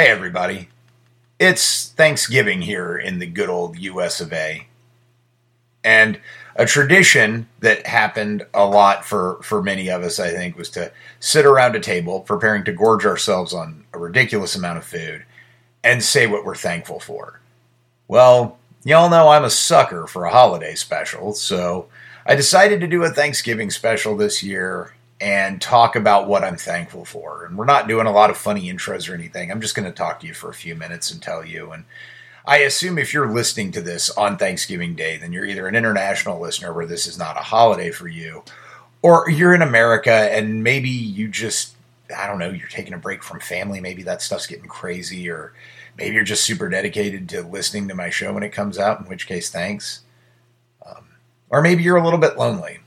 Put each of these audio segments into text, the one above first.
Hey, everybody. It's Thanksgiving here in the good old US of A. And a tradition that happened a lot for, for many of us, I think, was to sit around a table preparing to gorge ourselves on a ridiculous amount of food and say what we're thankful for. Well, y'all know I'm a sucker for a holiday special, so I decided to do a Thanksgiving special this year and talk about what I'm thankful for. And we're not doing a lot of funny intros or anything. I'm just going to talk to you for a few minutes and tell you. And I assume if you're listening to this on Thanksgiving Day, then you're either an international listener where this is not a holiday for you, or you're in America and maybe you just, I don't know, you're taking a break from family. Maybe that stuff's getting crazy, or maybe you're just super dedicated to listening to my show when it comes out, in which case, thanks. Um, or maybe you're a little bit lonely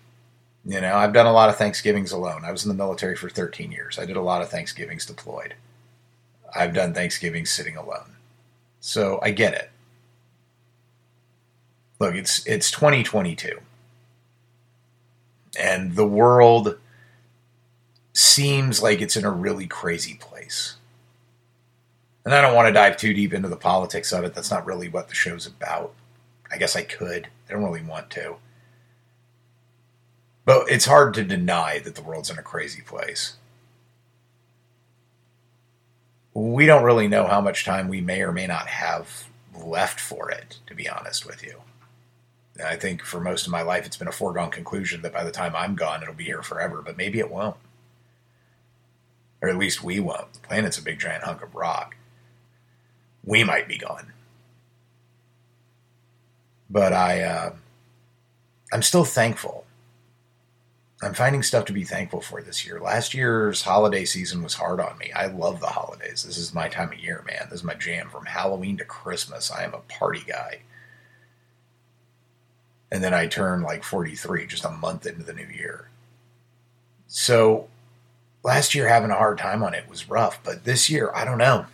you know, I've done a lot of Thanksgivings alone. I was in the military for 13 years. I did a lot of Thanksgivings deployed. I've done Thanksgiving sitting alone. So I get it. Look, it's it's 2022. And the world seems like it's in a really crazy place. And I don't want to dive too deep into the politics of it. That's not really what the show's about. I guess I could. I don't really want to. But it's hard to deny that the world's in a crazy place. We don't really know how much time we may or may not have left for it, to be honest with you. I think for most of my life, it's been a foregone conclusion that by the time I'm gone, it'll be here forever, but maybe it won't. Or at least we won't. The planet's a big giant hunk of rock. We might be gone. But I, uh, I'm still thankful I'm finding stuff to be thankful for this year. Last year's holiday season was hard on me. I love the holidays. This is my time of year, man. This is my jam from Halloween to Christmas. I am a party guy. And then I turn like 43 just a month into the new year. So last year having a hard time on it was rough, but this year, I don't know.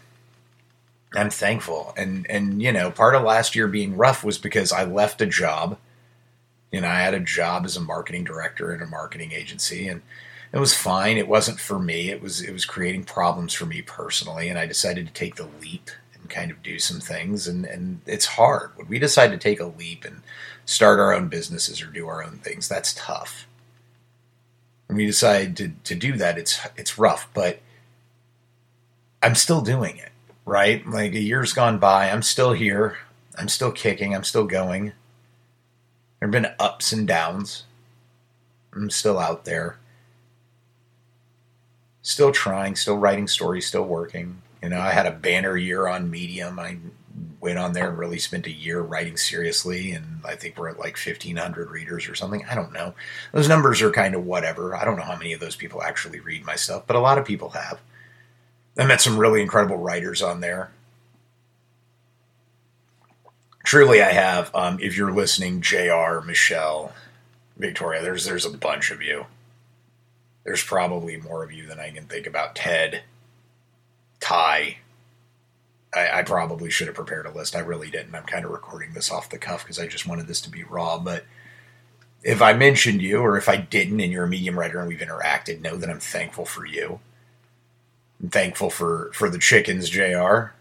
I'm thankful. And and you know, part of last year being rough was because I left a job you know, I had a job as a marketing director in a marketing agency and it was fine. It wasn't for me. It was it was creating problems for me personally, and I decided to take the leap and kind of do some things. And and it's hard when we decide to take a leap and start our own businesses or do our own things. That's tough. When we decide to to do that, it's it's rough, but I'm still doing it. Right? Like a year's gone by, I'm still here. I'm still kicking. I'm still going. There have been ups and downs. I'm still out there. Still trying, still writing stories, still working. You know, I had a banner year on Medium. I went on there and really spent a year writing seriously, and I think we're at like 1,500 readers or something. I don't know. Those numbers are kind of whatever. I don't know how many of those people actually read my stuff, but a lot of people have. I met some really incredible writers on there truly I have. Um, if you're listening, Jr. Michelle, Victoria, there's there's a bunch of you. There's probably more of you than I can think about. Ted, Ty. I, I probably should have prepared a list. I really didn't. I'm kind of recording this off the cuff because I just wanted this to be raw. But if I mentioned you, or if I didn't, and you're a medium writer and we've interacted, know that I'm thankful for you. I'm thankful for for the chickens, Jr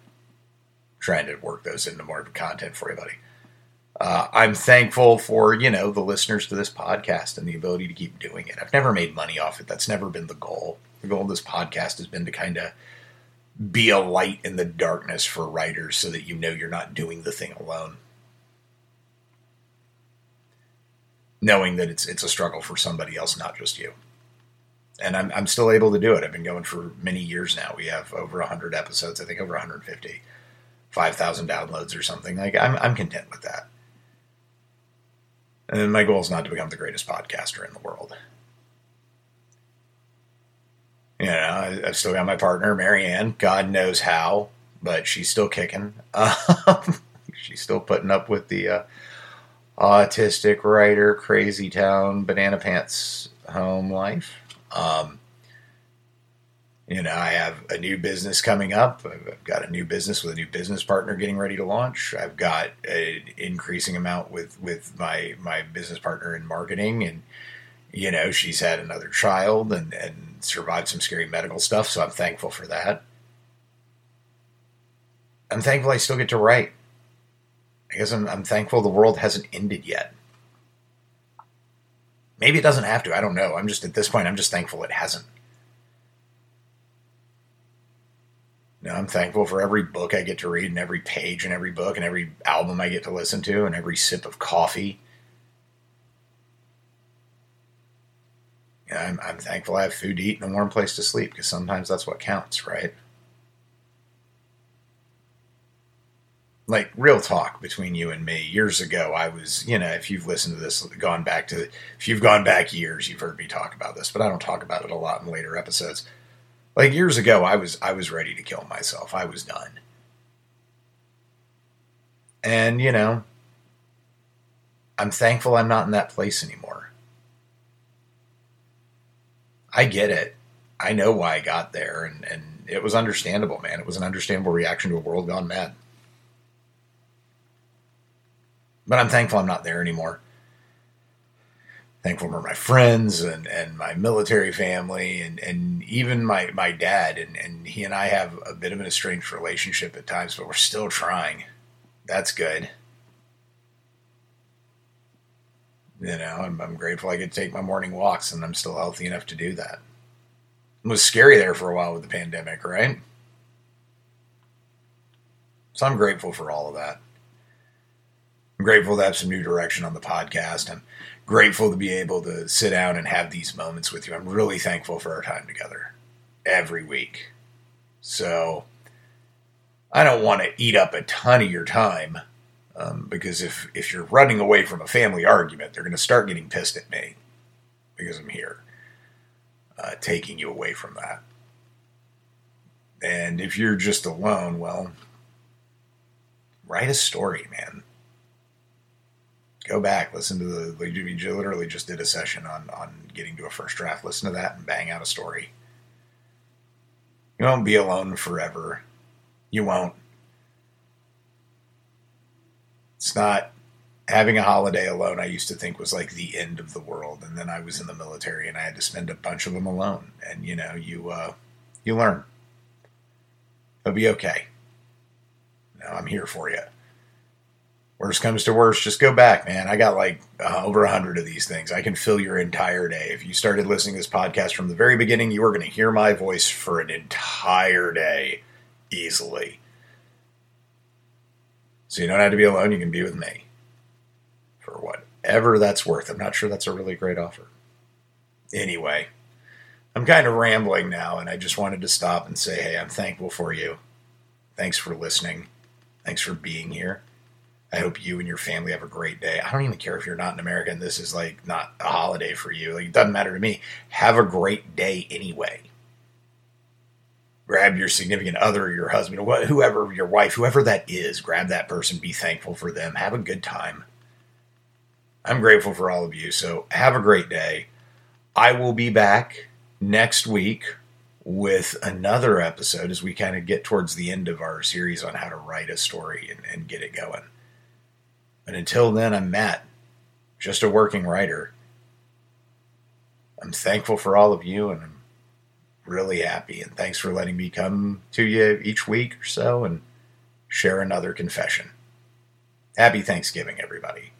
trying to work those into more content for buddy. Uh, I'm thankful for you know the listeners to this podcast and the ability to keep doing it. I've never made money off it. That's never been the goal. The goal of this podcast has been to kind of be a light in the darkness for writers, so that you know you're not doing the thing alone. Knowing that it's it's a struggle for somebody else, not just you. And I'm I'm still able to do it. I've been going for many years now. We have over 100 episodes. I think over 150 5,000 downloads or something. Like I'm, I'm content with that. And my goal is not to become the greatest podcaster in the world. You know, I, have still got my partner, Marianne. God knows how, but she's still kicking. Um, she's still putting up with the uh, autistic writer, crazy town, banana pants home life. Um, you know, I have a new business coming up. I've got a new business with a new business partner getting ready to launch. I've got an increasing amount with with my my business partner in marketing, and you know, she's had another child and and survived some scary medical stuff. So I'm thankful for that. I'm thankful I still get to write. I guess I'm, I'm thankful the world hasn't ended yet. Maybe it doesn't have to. I don't know. I'm just at this point, I'm just thankful it hasn't. You know, I'm thankful for every book I get to read and every page and every book and every album I get to listen to and every sip of coffee. I'm, I'm thankful I have food to eat and a warm place to sleep because sometimes that's what counts, right? like real talk between you and me years ago i was you know if you've listened to this gone back to if you've gone back years you've heard me talk about this but i don't talk about it a lot in later episodes like years ago i was i was ready to kill myself. I was done. And you know i'm thankful i'm not in that place anymore. I get it. I know why i got there and and it was understandable man. It was an understandable reaction to a world gone mad. But I'm thankful I'm not there anymore. Thankful for my friends and, and my military family and, and even my, my dad. And, and he and I have a bit of an estranged relationship at times, but we're still trying. That's good. You know, I'm, I'm grateful I could take my morning walks and I'm still healthy enough to do that. It was scary there for a while with the pandemic, right? So I'm grateful for all of that. I'm grateful to have some new direction on the podcast. I'm grateful to be able to sit down and have these moments with you. I'm really thankful for our time together every week. So I don't want to eat up a ton of your time um, because if, if you're running away from a family argument, they're going to start getting pissed at me because I'm here, uh, taking you away from that. And if you're just alone, well, write a story, man go back, listen to the. We literally just did a session on on getting to a first draft. Listen to that and bang out a story. You won't be alone forever. You won't. It's not having a holiday alone. I used to think was like the end of the world, and then I was in the military and I had to spend a bunch of them alone. And you know, you uh, you learn. It'll be okay. Now I'm here for you. Worst comes to worst, just go back, man. I got like uh, over a hundred of these things. I can fill your entire day. If you started listening to this podcast from the very beginning, you are going to hear my voice for an entire day easily. So you don't have to be alone. You can be with me for whatever that's worth. I'm not sure that's a really great offer. Anyway, I'm kind of rambling now, and I just wanted to stop and say, hey, I'm thankful for you. Thanks for listening. Thanks for being here. I hope you and your family have a great day. I don't even care if you're not an American. This is like not a holiday for you. Like, it doesn't matter to me. Have a great day anyway. Grab your significant other, your husband, whoever, your wife, whoever that is. Grab that person. Be thankful for them. Have a good time. I'm grateful for all of you. So have a great day. I will be back next week with another episode as we kind of get towards the end of our series on how to write a story and, and get it going. But until then, I'm Matt, just a working writer. I'm thankful for all of you and I'm really happy. And thanks for letting me come to you each week or so and share another confession. Happy Thanksgiving, everybody.